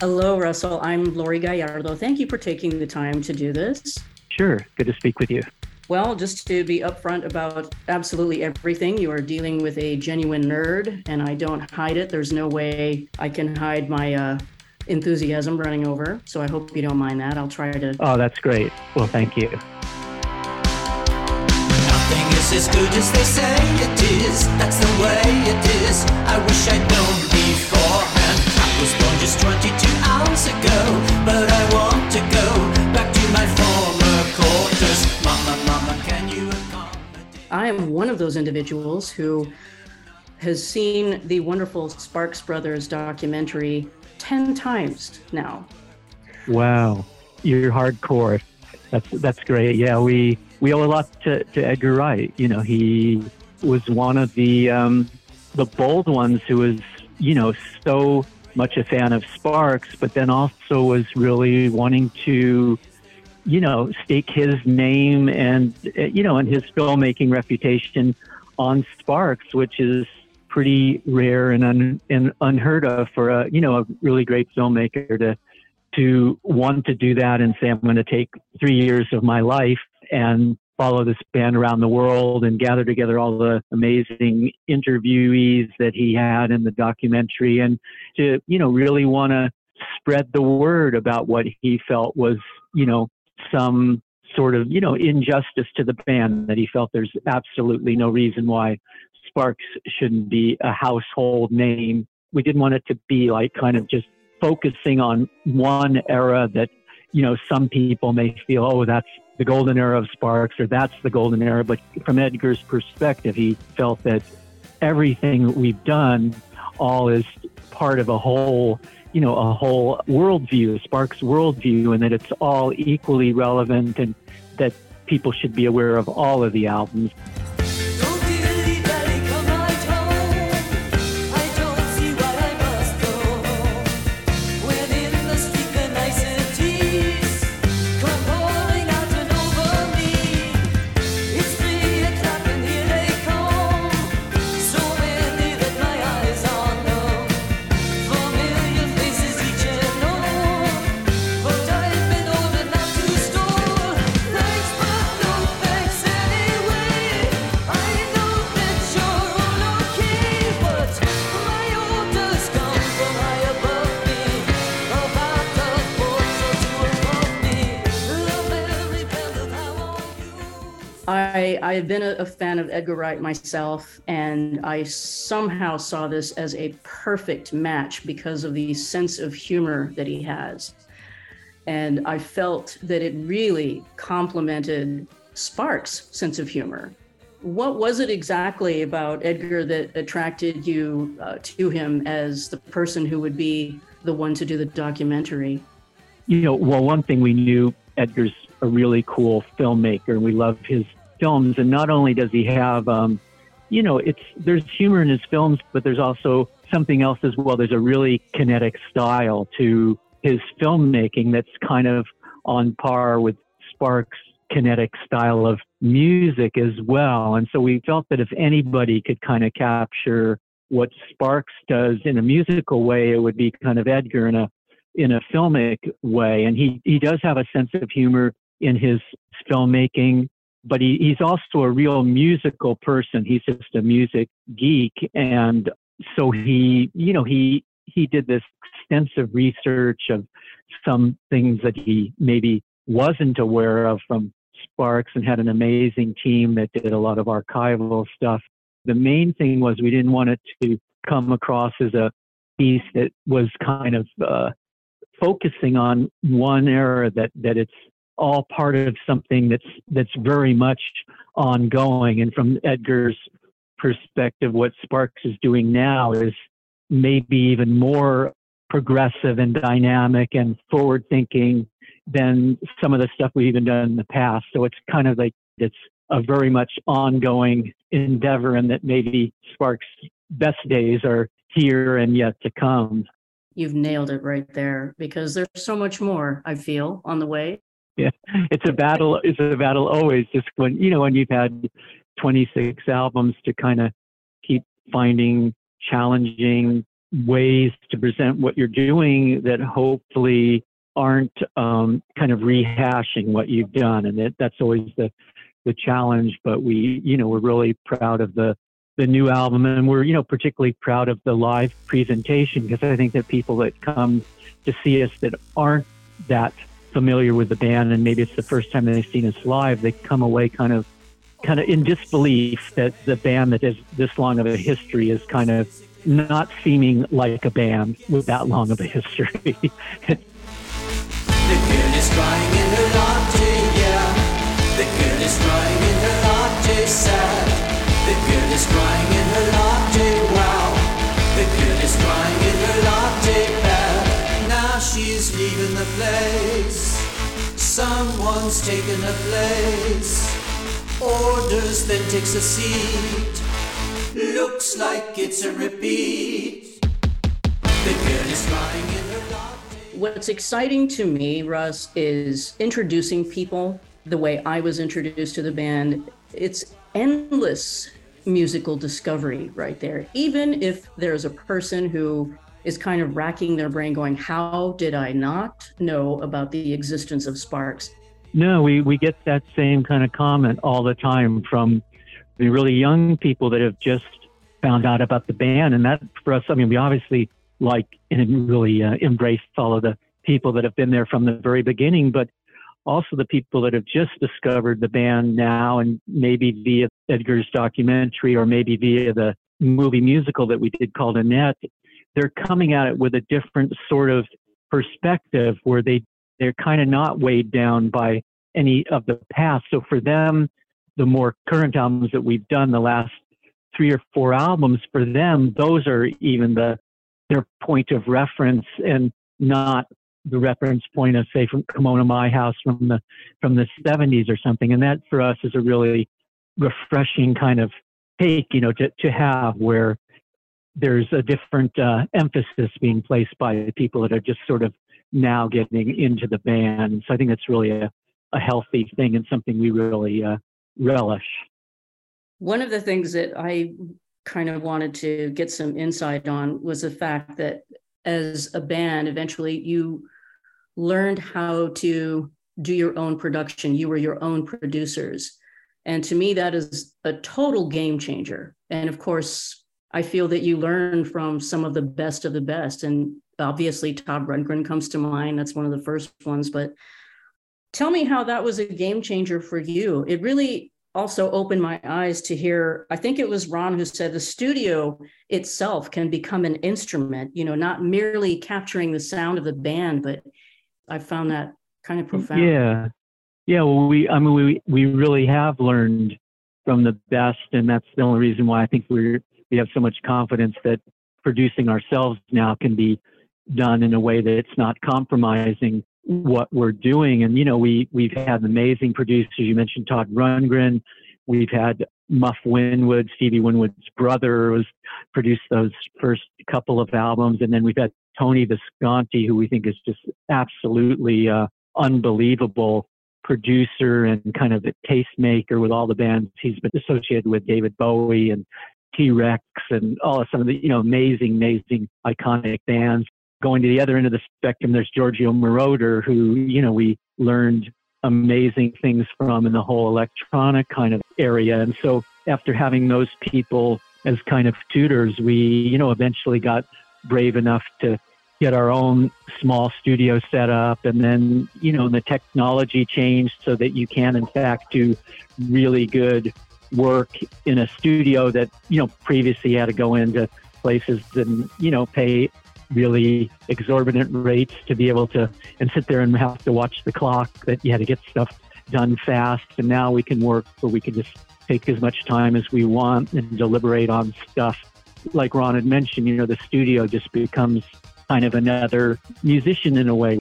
Hello, Russell. I'm Laurie Gallardo. Thank you for taking the time to do this. Sure. Good to speak with you. Well, just to be upfront about absolutely everything, you are dealing with a genuine nerd, and I don't hide it. There's no way I can hide my uh, enthusiasm running over. So I hope you don't mind that. I'll try to. Oh, that's great. Well, thank you. Nothing is as good as they say it is. That's the way it is. I wish I'd known beforehand. I was born just 22 hours ago, but I want to go back to my former quarters. Mama, mama, can you accommodate? I am one of those individuals who has seen the wonderful Sparks Brothers documentary 10 times now. Wow. You're hardcore. That's that's great. Yeah, we we owe a lot to, to Edgar Wright. You know, he was one of the um, the bold ones who was, you know, so much a fan of Sparks, but then also was really wanting to, you know, stake his name and you know and his filmmaking reputation on Sparks, which is pretty rare and, un, and unheard of for a you know a really great filmmaker to to want to do that and say I'm going to take three years of my life and follow this band around the world and gather together all the amazing interviewees that he had in the documentary and to you know really want to spread the word about what he felt was you know some sort of you know injustice to the band that he felt there's absolutely no reason why Sparks shouldn't be a household name. We didn't want it to be like kind of just focusing on one era that, you know, some people may feel, oh, that's the golden era of Sparks or that's the golden era. But from Edgar's perspective, he felt that everything we've done all is part of a whole, you know, a whole worldview, Sparks worldview, and that it's all equally relevant and that people should be aware of all of the albums. I, have been a, a fan of Edgar Wright myself, and I somehow saw this as a perfect match because of the sense of humor that he has. And I felt that it really complemented Sparks' sense of humor. What was it exactly about Edgar that attracted you uh, to him as the person who would be the one to do the documentary? you know, well, one thing we knew Edgar's a really cool filmmaker, and we love his films. And not only does he have, um, you know, it's there's humor in his films, but there's also something else as well. There's a really kinetic style to his filmmaking that's kind of on par with Sparks' kinetic style of music as well. And so we felt that if anybody could kind of capture what Sparks does in a musical way, it would be kind of Edgar in a in a filmic way. And he, he does have a sense of humor in his filmmaking, but he, he's also a real musical person. He's just a music geek. And so he, you know, he, he did this extensive research of some things that he maybe wasn't aware of from Sparks and had an amazing team that did a lot of archival stuff. The main thing was we didn't want it to come across as a piece that was kind of uh, focusing on one era that that it's all part of something that's that's very much ongoing. And from edgar's perspective what sparks is doing now is maybe even more progressive and dynamic and forward thinking than some of the stuff we've even done in the past. So it's kind of like it's a very much ongoing endeavor and that maybe sparks best days are here and yet to come. You've nailed it right there because there's so much more, I feel, on the way. yeah it's a battle it's a battle always just when you know when you've had 26 albums to kind of keep finding challenging ways to present what you're doing that hopefully aren't um, kind of rehashing what you've done, and that, that's always the the challenge. But we, you know, we're really proud of the the new album, and we're you know particularly proud of the live presentation because I think that people that come to see us that aren't that familiar with the band, and maybe it's the first time they've seen us live, they come away kind of kind of in disbelief that the band that has this long of a history is kind of not seeming like a band with that long of a history. The girl is crying in her latte, yeah. The girl is crying in her latte, sad. The girl is crying in her latte, wow. The girl is crying in her latte, bad. Now she's leaving the place. Someone's taken her place. Orders, then takes a seat. Looks like it's a repeat. What's exciting to me, Russ, is introducing people the way I was introduced to the band. It's endless musical discovery right there. Even if there's a person who is kind of racking their brain going, How did I not know about the existence of Sparks? No, we, we get that same kind of comment all the time from the really young people that have just found out about the band. And that for us, I mean, we obviously like and really uh, embrace all of the people that have been there from the very beginning, but also the people that have just discovered the band now and maybe via Edgar's documentary or maybe via the movie musical that we did called Annette, they're coming at it with a different sort of perspective where they they're kind of not weighed down by any of the past. So for them, the more current albums that we've done, the last three or four albums, for them, those are even the their point of reference and not the reference point of say from Kimono My House from the from the 70s or something. And that for us is a really refreshing kind of take, you know, to, to have where there's a different uh, emphasis being placed by people that are just sort of now getting into the band. So I think that's really a, a healthy thing and something we really uh, relish. One of the things that I kind of wanted to get some insight on was the fact that as a band, eventually you learned how to do your own production. You were your own producers. And to me, that is a total game changer. And of course, I feel that you learn from some of the best of the best. And obviously, Todd Rundgren comes to mind. That's one of the first ones. But tell me how that was a game changer for you. It really also opened my eyes to hear i think it was ron who said the studio itself can become an instrument you know not merely capturing the sound of the band but i found that kind of profound Yeah. Yeah. Well, we, I mean, we, we really have learned from the best. And that's the only reason why I think we're, we have so much confidence that producing ourselves now can be done in a way that it's not compromising what we're doing. And, you know, we, we've had amazing producers. You mentioned Todd Rundgren. We've had Muff Winwood, Stevie Winwood's brother was produced those first couple of albums. And then we've had Tony Visconti, who we think is just absolutely uh, unbelievable producer and kind of a tastemaker with all the bands he's been associated with, David Bowie and T Rex and all of some of the you know amazing, amazing, iconic bands. Going to the other end of the spectrum, there's Giorgio Moroder, who you know we learned amazing things from in the whole electronic kind of area. And so after having those people as kind of tutors, we you know eventually got brave enough to get our own small studio set up and then you know the technology changed so that you can in fact do really good work in a studio that you know previously had to go into places and you know pay really exorbitant rates to be able to and sit there and have to watch the clock that you had to get stuff done fast and now we can work where we can just take as much time as we want and deliberate on stuff like ron had mentioned you know the studio just becomes kind of another musician in a way.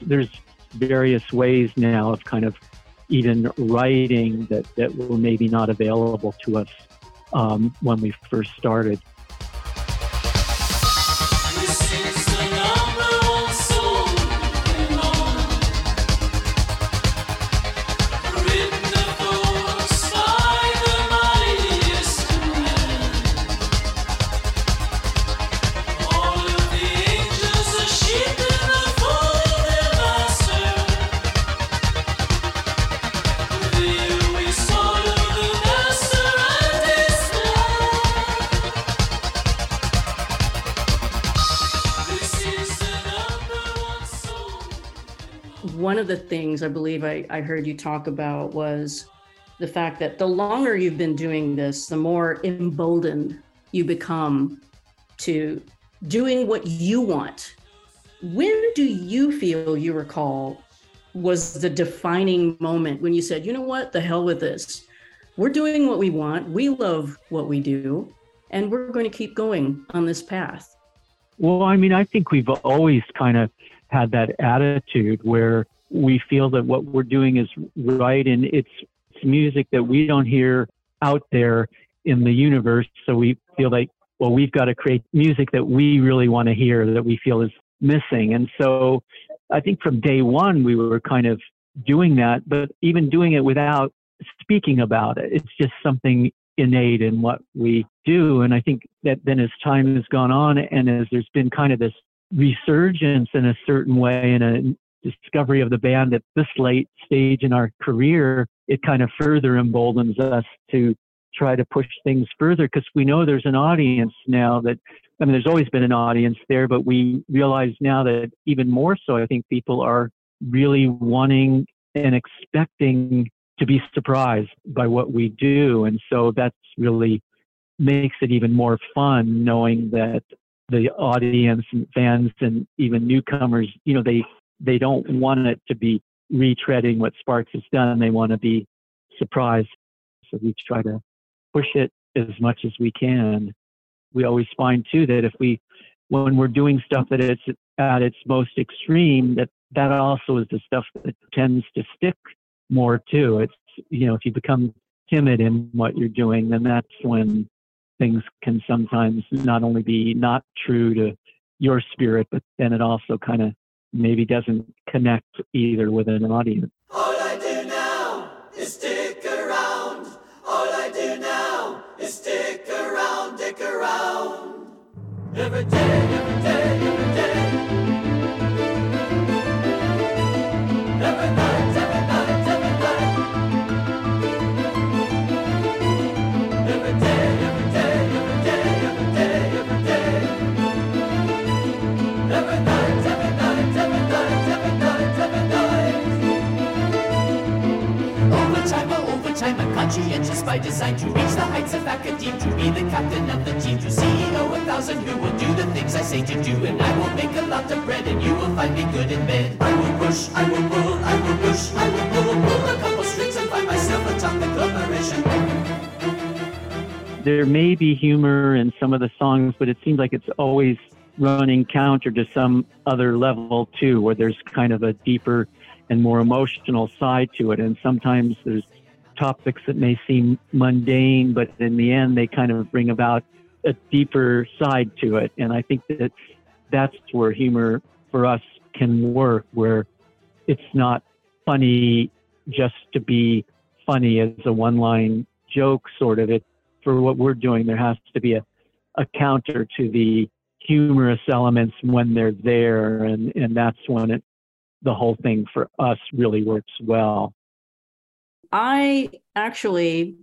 There's various ways now of kind of even writing that, that were maybe not available to us um, when we first started. One of the things I believe I, I heard you talk about was the fact that the longer you've been doing this, the more emboldened you become to doing what you want. When do you feel you recall was the defining moment when you said, you know what, the hell with this? We're doing what we want. We love what we do, and we're going to keep going on this path. Well, I mean, I think we've always kind of had that attitude where we feel that what we're doing is right and it's, it's music that we don't hear out there in the universe. So we feel like, well, we've got to create music that we really want to hear that we feel is missing. And so I think from day one, we were kind of doing that, but even doing it without speaking about it. It's just something innate in what we do. And I think that then as time has gone on and as there's been kind of this resurgence in a certain way in a discovery of the band at this late stage in our career, it kind of further emboldens us to try to push things further because we know there's an audience now that I mean there's always been an audience there, but we realize now that even more so I think people are really wanting and expecting to be surprised by what we do. And so that's really makes it even more fun knowing that the audience and fans and even newcomers, you know, they they don't want it to be retreading what Sparks has done. They want to be surprised. So we try to push it as much as we can. We always find too that if we when we're doing stuff that it's at its most extreme, that that also is the stuff that tends to stick more too. It's you know, if you become timid in what you're doing, then that's when things can sometimes not only be not true to your spirit, but then it also kind of maybe doesn't connect either with an audience. All I do now is stick around. All I do now is stick around, stick around. Every day, every day, by design to reach the heights of academe, to be the captain of the team, to CEO a thousand who will do the things I say to do, and I will make a lot of bread, and you will find me good in bed. I will push, I will pull, I will push, I will pull, pull a couple and find myself atop the conglomeration. there may be humor in some of the songs, but it seems like it's always running counter to some other level too, where there's kind of a deeper and more emotional side to it. And sometimes there's topics that may seem mundane, but in the end, they kind of bring about a deeper side to it. And I think that that's where humor for us can work, where it's not funny just to be funny as a one line joke, sort of. It for what we're doing, there has to be a, a counter to the humorous elements when they're there, and, and that's when it, the whole thing for us really works well. I actually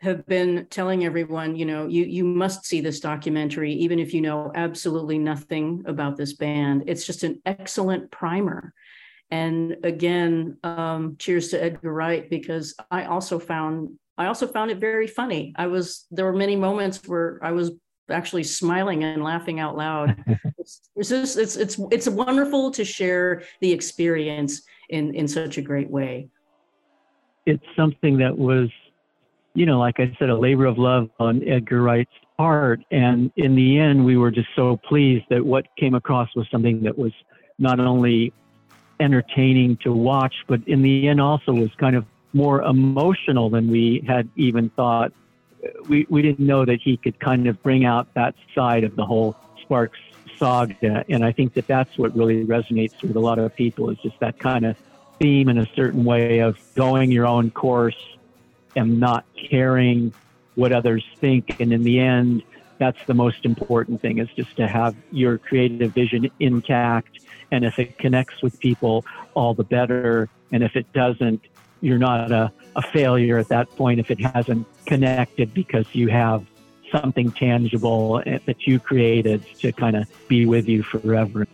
have been telling everyone, you know, you you must see this documentary, even if you know absolutely nothing about this band. It's just an excellent primer. And again, um, cheers to Edgar Wright because I also found I also found it very funny. I was there were many moments where I was actually smiling and laughing out loud. it's, it's just it's it's it's wonderful to share the experience in in such a great way. It's something that was, you know, like I said, a labor of love on Edgar Wright's part. And in the end, we were just so pleased that what came across was something that was not only entertaining to watch, but in the end also was kind of more emotional than we had even thought. We, we didn't know that he could kind of bring out that side of the whole Sparks saga. And I think that that's what really resonates with a lot of people is just that kind of theme in a certain way of going your own course and not caring what others think. And in the end, that's the most important thing is just to have your creative vision intact. And if it connects with people, all the better. And if it doesn't, you're not a, a failure at that point if it hasn't connected because you have something tangible that you created to kind of be with you forever.